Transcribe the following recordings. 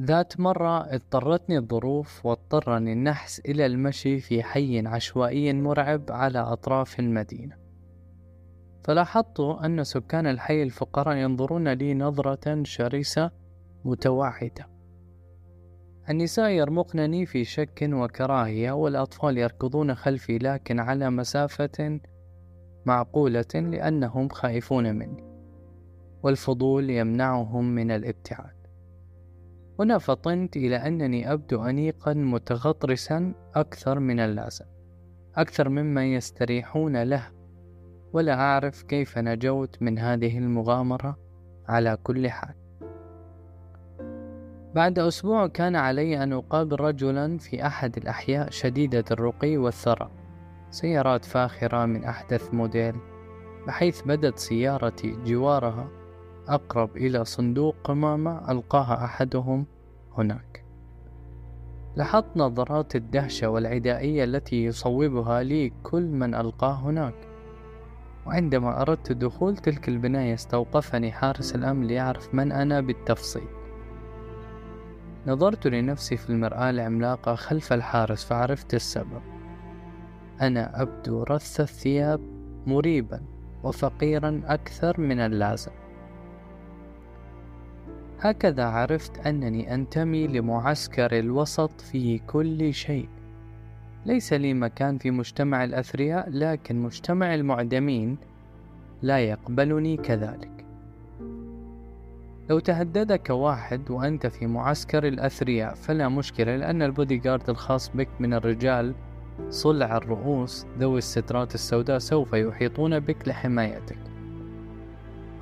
ذات مرة اضطرتني الظروف واضطرني النحس إلى المشي في حي عشوائي مرعب على أطراف المدينة. فلاحظت أن سكان الحي الفقراء ينظرون لي نظرة شرسة متوعدة. النساء يرمقنني في شك وكراهية والأطفال يركضون خلفي لكن على مسافة معقولة لأنهم خائفون مني والفضول يمنعهم من الابتعاد. هنا فطنت إلى أنني أبدو أنيقا متغطرسا أكثر من اللازم أكثر مما يستريحون له ولا أعرف كيف نجوت من هذه المغامرة على كل حال. بعد أسبوع كان علي أن أقابل رجلا في أحد الأحياء شديدة الرقي والثراء سيارات فاخرة من أحدث موديل بحيث بدت سيارتي جوارها أقرب إلى صندوق قمامة ألقاها أحدهم هناك. لاحظت نظرات الدهشة والعدائية التي يصوبها لي كل من ألقاه هناك. وعندما أردت دخول تلك البناية استوقفني حارس الأمن ليعرف من أنا بالتفصيل. نظرت لنفسي في المرآة العملاقة خلف الحارس فعرفت السبب. أنا أبدو رث الثياب مريبا وفقيرا أكثر من اللازم. هكذا عرفت أنني أنتمي لمعسكر الوسط في كل شيء. ليس لي مكان في مجتمع الأثرياء لكن مجتمع المعدمين لا يقبلني كذلك. لو تهددك واحد وأنت في معسكر الأثرياء فلا مشكلة لأن البودي جارد الخاص بك من الرجال صلع الرؤوس ذوي السترات السوداء سوف يحيطون بك لحمايتك.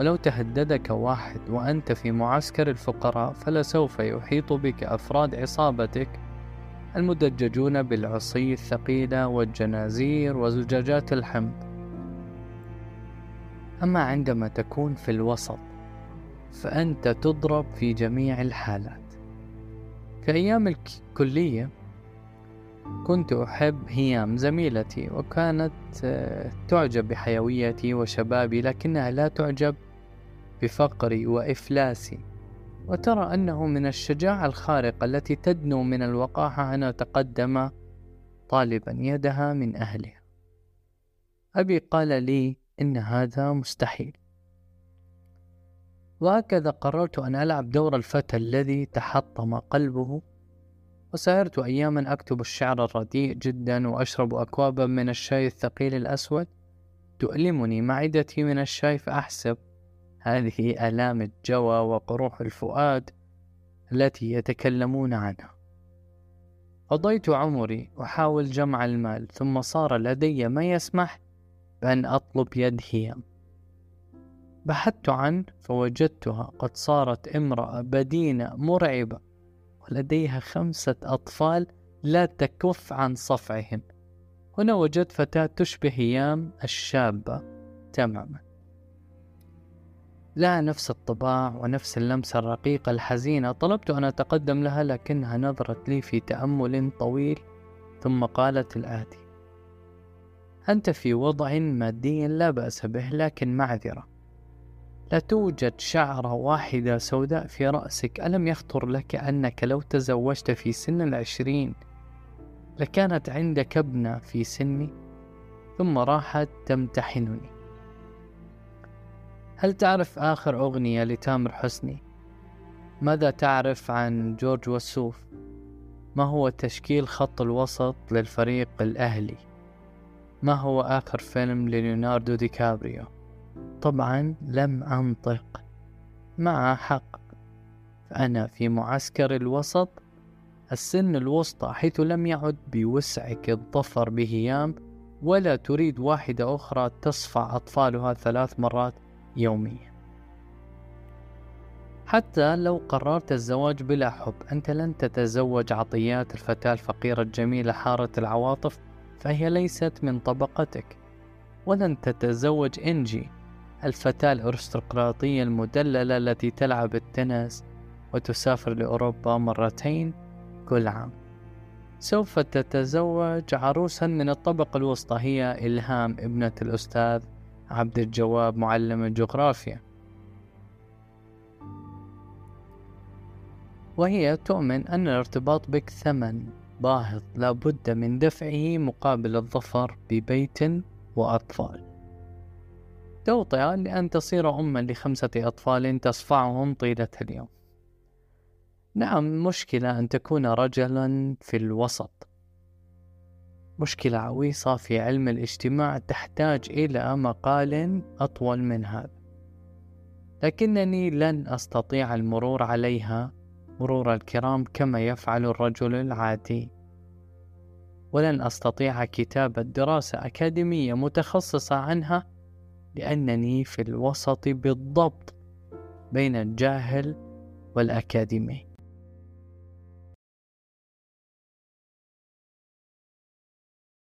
ولو تهددك واحد وأنت في معسكر الفقراء فلسوف يحيط بك أفراد عصابتك المدججون بالعصي الثقيلة والجنازير وزجاجات الحمض. أما عندما تكون في الوسط فأنت تضرب في جميع الحالات. في أيام الكلية كنت أحب هيام زميلتي وكانت آه، تعجب بحيويتي وشبابي لكنها لا تعجب بفقري وإفلاسي. وترى أنه من الشجاعة الخارقة التي تدنو من الوقاحة أن أتقدم طالبا يدها من أهلها. أبي قال لي إن هذا مستحيل. وهكذا قررت أن ألعب دور الفتى الذي تحطم قلبه وسهرت أياما أكتب الشعر الرديء جدا وأشرب أكوابا من الشاي الثقيل الأسود. تؤلمني معدتي من الشاي فأحسب. هذه آلام الجوى وقروح الفؤاد التي يتكلمون عنها. قضيت عمري أحاول جمع المال ثم صار لدي ما يسمح بأن أطلب يد هيام بحثت عنه فوجدتها قد صارت امرأة بدينة مرعبة. ولديها خمسة أطفال لا تكف عن صفعهم. هنا وجدت فتاة تشبه هيام الشابة تماما. لها نفس الطباع ونفس اللمسة الرقيقة الحزينة. طلبت أن أتقدم لها لكنها نظرت لي في تأمل طويل ثم قالت الآتي أنت في وضع مادي لا بأس به لكن معذرة. لا توجد شعرة واحدة سوداء في رأسك ألم يخطر لك أنك لو تزوجت في سن العشرين لكانت عندك ابنة في سني ثم راحت تمتحنني هل تعرف آخر أغنية لتامر حسني؟ ماذا تعرف عن جورج وسوف؟ ما هو تشكيل خط الوسط للفريق الأهلي؟ ما هو آخر فيلم لليوناردو دي كابريو؟ طبعا لم أنطق. مع حق. فأنا في معسكر الوسط. السن الوسطى حيث لم يعد بوسعك الظفر بهيام ولا تريد واحدة أخرى تصفع أطفالها ثلاث مرات يوميا. حتى لو قررت الزواج بلا حب أنت لن تتزوج عطيات الفتاة الفقيرة الجميلة حارة العواطف فهي ليست من طبقتك. ولن تتزوج إنجي. الفتاة الأرستقراطية المدللة التي تلعب التنس وتسافر لأوروبا مرتين كل عام. سوف تتزوج عروسا من الطبقة الوسطى هي إلهام ابنة الأستاذ عبد الجواب معلم الجغرافيا. وهي تؤمن أن الارتباط بك ثمن باهظ لابد من دفعه مقابل الظفر ببيت وأطفال. توطئة لأن تصير أما لخمسة أطفال تصفعهم طيلة اليوم. نعم مشكلة أن تكون رجلا في الوسط. مشكلة عويصة في علم الاجتماع تحتاج إلى مقال أطول من هذا. لكنني لن أستطيع المرور عليها مرور الكرام كما يفعل الرجل العادي. ولن أستطيع كتابة دراسة أكاديمية متخصصة عنها لأنني في الوسط بالضبط بين الجاهل والأكاديمي.